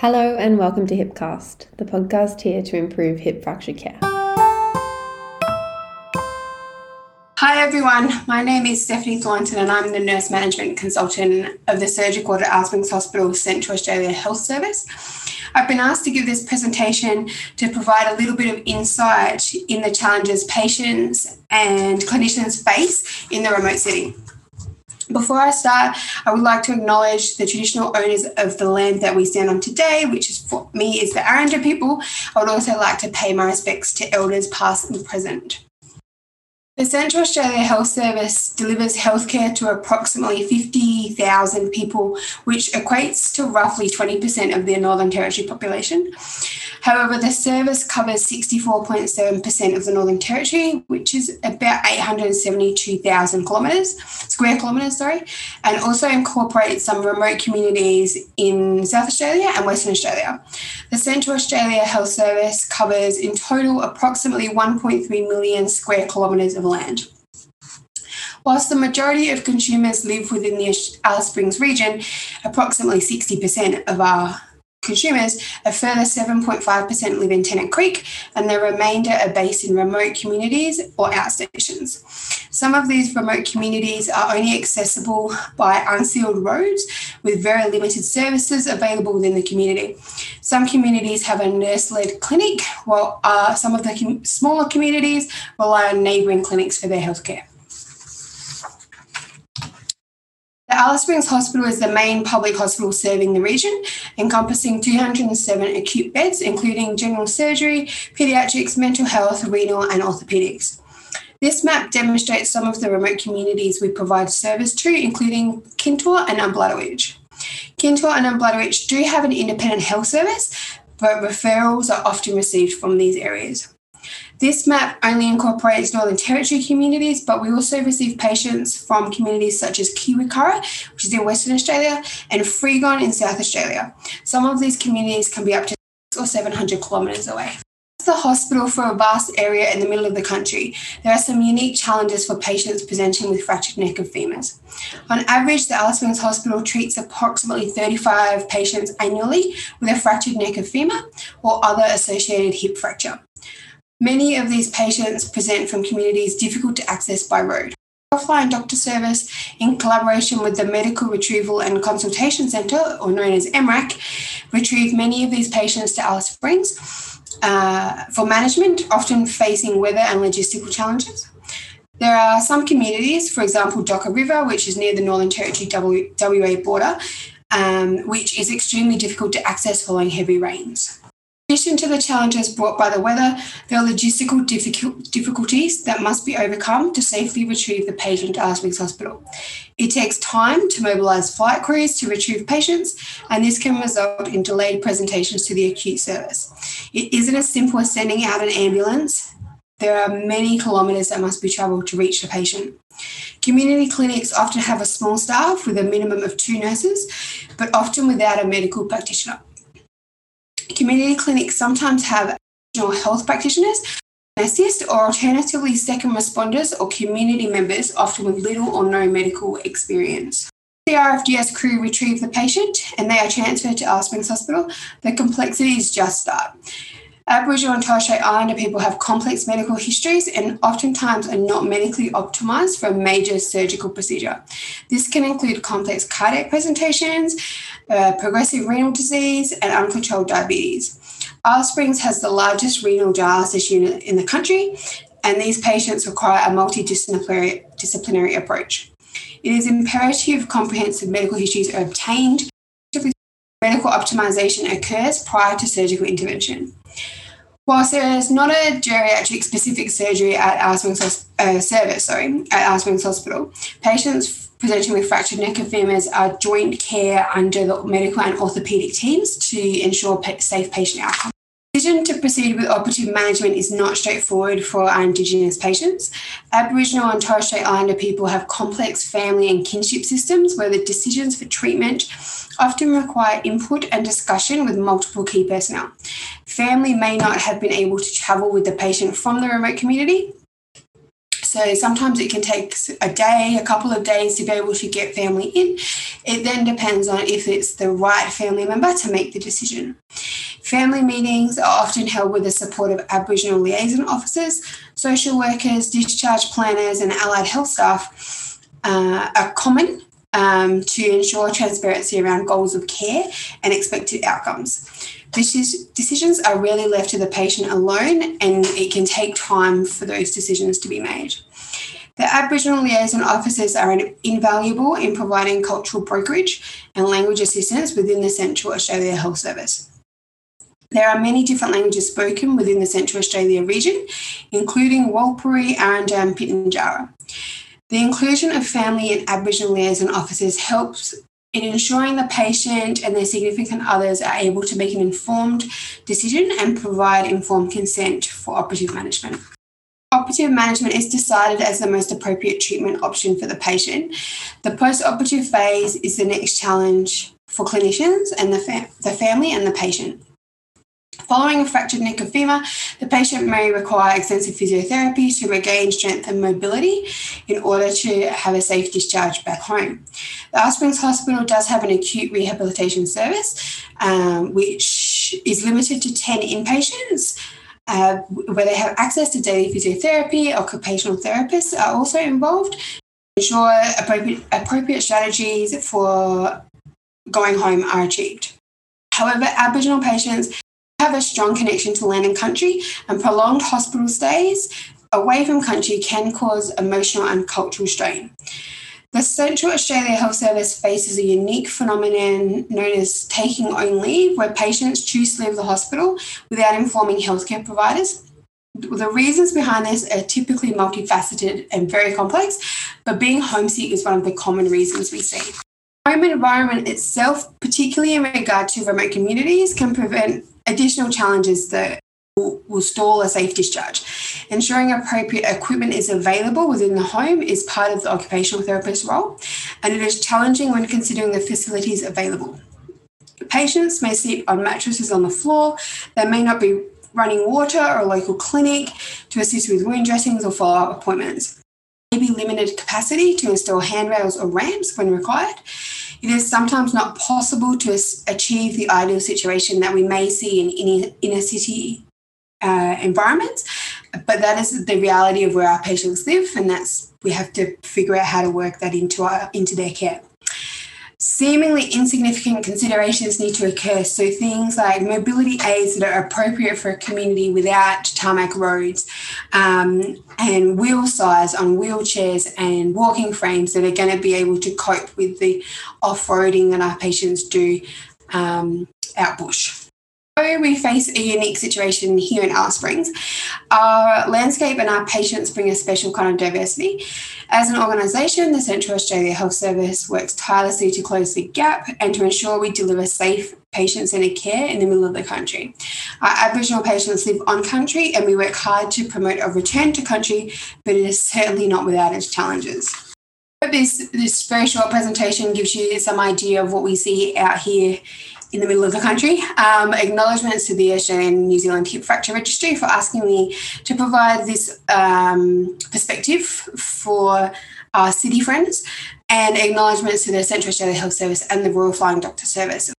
Hello and welcome to Hipcast, the podcast here to improve hip fracture care. Hi everyone, my name is Stephanie Thornton and I'm the nurse management consultant of the surgical at Springs Hospital Central Australia Health Service. I've been asked to give this presentation to provide a little bit of insight in the challenges patients and clinicians face in the remote setting. Before I start, I would like to acknowledge the traditional owners of the land that we stand on today, which is for me is the Arrernte people. I would also like to pay my respects to elders past and present. The Central Australia Health Service delivers healthcare to approximately 50,000 people, which equates to roughly 20% of the Northern Territory population. However, the service covers 64.7% of the Northern Territory, which is about 872,000 kilometres, square kilometres, sorry, and also incorporates some remote communities in South Australia and Western Australia. The Central Australia Health Service covers in total approximately 1.3 million square kilometres of land. Whilst the majority of consumers live within the Alice Springs region, approximately 60% of our consumers, a further 7.5% live in Tennant Creek, and the remainder are based in remote communities or outstations. Some of these remote communities are only accessible by unsealed roads with very limited services available within the community. Some communities have a nurse led clinic, while uh, some of the com- smaller communities rely on neighbouring clinics for their healthcare. The Alice Springs Hospital is the main public hospital serving the region, encompassing 207 acute beds, including general surgery, paediatrics, mental health, renal, and orthopaedics. This map demonstrates some of the remote communities we provide service to, including Kintore and Ampilatwatja. Kintore and Ampilatwatja do have an independent health service, but referrals are often received from these areas. This map only incorporates Northern Territory communities, but we also receive patients from communities such as Kiwirrkurra, which is in Western Australia, and Fregon in South Australia. Some of these communities can be up to or 700 kilometres away. The hospital for a vast area in the middle of the country, there are some unique challenges for patients presenting with fractured neck and femurs. On average, the Alice Springs Hospital treats approximately 35 patients annually with a fractured neck and femur or other associated hip fracture. Many of these patients present from communities difficult to access by road. Offline doctor service, in collaboration with the Medical Retrieval and Consultation Centre, or known as MRAC, retrieve many of these patients to Alice Springs uh, for management, often facing weather and logistical challenges. There are some communities, for example, Docker River, which is near the Northern Territory WA border, um, which is extremely difficult to access following heavy rains. In addition to the challenges brought by the weather, there are logistical difficulties that must be overcome to safely retrieve the patient to Alice Hospital. It takes time to mobilise flight crews to retrieve patients, and this can result in delayed presentations to the acute service. It isn't as simple as sending out an ambulance. There are many kilometres that must be travelled to reach the patient. Community clinics often have a small staff with a minimum of two nurses, but often without a medical practitioner. Community clinics sometimes have health practitioners assist or alternatively second responders or community members often with little or no medical experience. The RFDS crew retrieve the patient and they are transferred to Alice Springs Hospital. The complexities just start. Aboriginal and Torres Strait Islander people have complex medical histories and oftentimes are not medically optimised for a major surgical procedure. This can include complex cardiac presentations, uh, progressive renal disease, and uncontrolled diabetes. Alice Springs has the largest renal dialysis unit in the country, and these patients require a multidisciplinary disciplinary approach. It is imperative comprehensive medical histories are obtained. Medical optimization occurs prior to surgical intervention. Whilst there is not a geriatric specific surgery at Springs uh, service, sorry, at Springs Hospital, patients presenting with fractured neck and femurs are joint care under the medical and orthopaedic teams to ensure safe patient outcomes. Decision to proceed with operative management is not straightforward for our Indigenous patients. Aboriginal and Torres Strait Islander people have complex family and kinship systems where the decisions for treatment often require input and discussion with multiple key personnel. Family may not have been able to travel with the patient from the remote community. So sometimes it can take a day, a couple of days to be able to get family in. It then depends on if it's the right family member to make the decision. Family meetings are often held with the support of Aboriginal liaison officers, social workers, discharge planners, and allied health staff uh, are common um, to ensure transparency around goals of care and expected outcomes. Decisions are rarely left to the patient alone, and it can take time for those decisions to be made. The Aboriginal liaison officers are invaluable in providing cultural brokerage and language assistance within the Central Australia Health Service. There are many different languages spoken within the Central Australia region, including Warlpiri, Arrernte, um, Pitjantjatjara. The inclusion of family and Aboriginal liaison officers helps in ensuring the patient and their significant others are able to make an informed decision and provide informed consent for operative management. Operative management is decided as the most appropriate treatment option for the patient. The post operative phase is the next challenge for clinicians and the, fam- the family and the patient. Following a fractured neck or femur, the patient may require extensive physiotherapy to regain strength and mobility in order to have a safe discharge back home. The Springs Hospital does have an acute rehabilitation service, um, which is limited to 10 inpatients. Uh, where they have access to daily physiotherapy, occupational therapists are also involved. To ensure appropriate, appropriate strategies for going home are achieved. However, Aboriginal patients have a strong connection to land and country, and prolonged hospital stays away from country can cause emotional and cultural strain. The Central Australia Health Service faces a unique phenomenon known as taking own leave, where patients choose to leave the hospital without informing healthcare providers. The reasons behind this are typically multifaceted and very complex, but being homesick is one of the common reasons we see. Home environment itself, particularly in regard to remote communities, can prevent additional challenges that will, will stall a safe discharge. Ensuring appropriate equipment is available within the home is part of the occupational therapist's role, and it is challenging when considering the facilities available. Patients may sleep on mattresses on the floor. There may not be running water or a local clinic to assist with wound dressings or follow up appointments. There may be limited capacity to install handrails or ramps when required it is sometimes not possible to achieve the ideal situation that we may see in any inner city uh, environments, but that is the reality of where our patients live, and that's we have to figure out how to work that into our into their care seemingly insignificant considerations need to occur. So things like mobility aids that are appropriate for a community without tarmac roads, um, and wheel size on wheelchairs and walking frames that are going to be able to cope with the off-roading that our patients do um, out bush we face a unique situation here in Alice Springs. Our landscape and our patients bring a special kind of diversity. As an organisation, the Central Australia Health Service works tirelessly to close the gap and to ensure we deliver safe, patient centred care in the middle of the country. Our Aboriginal patients live on country and we work hard to promote a return to country, but it is certainly not without its challenges. This, this very short presentation gives you some idea of what we see out here in the middle of the country. Um, acknowledgements to the Australian New Zealand Hip Fracture Registry for asking me to provide this um, perspective for our city friends, and acknowledgements to the Central Australia Health Service and the Royal Flying Doctor Service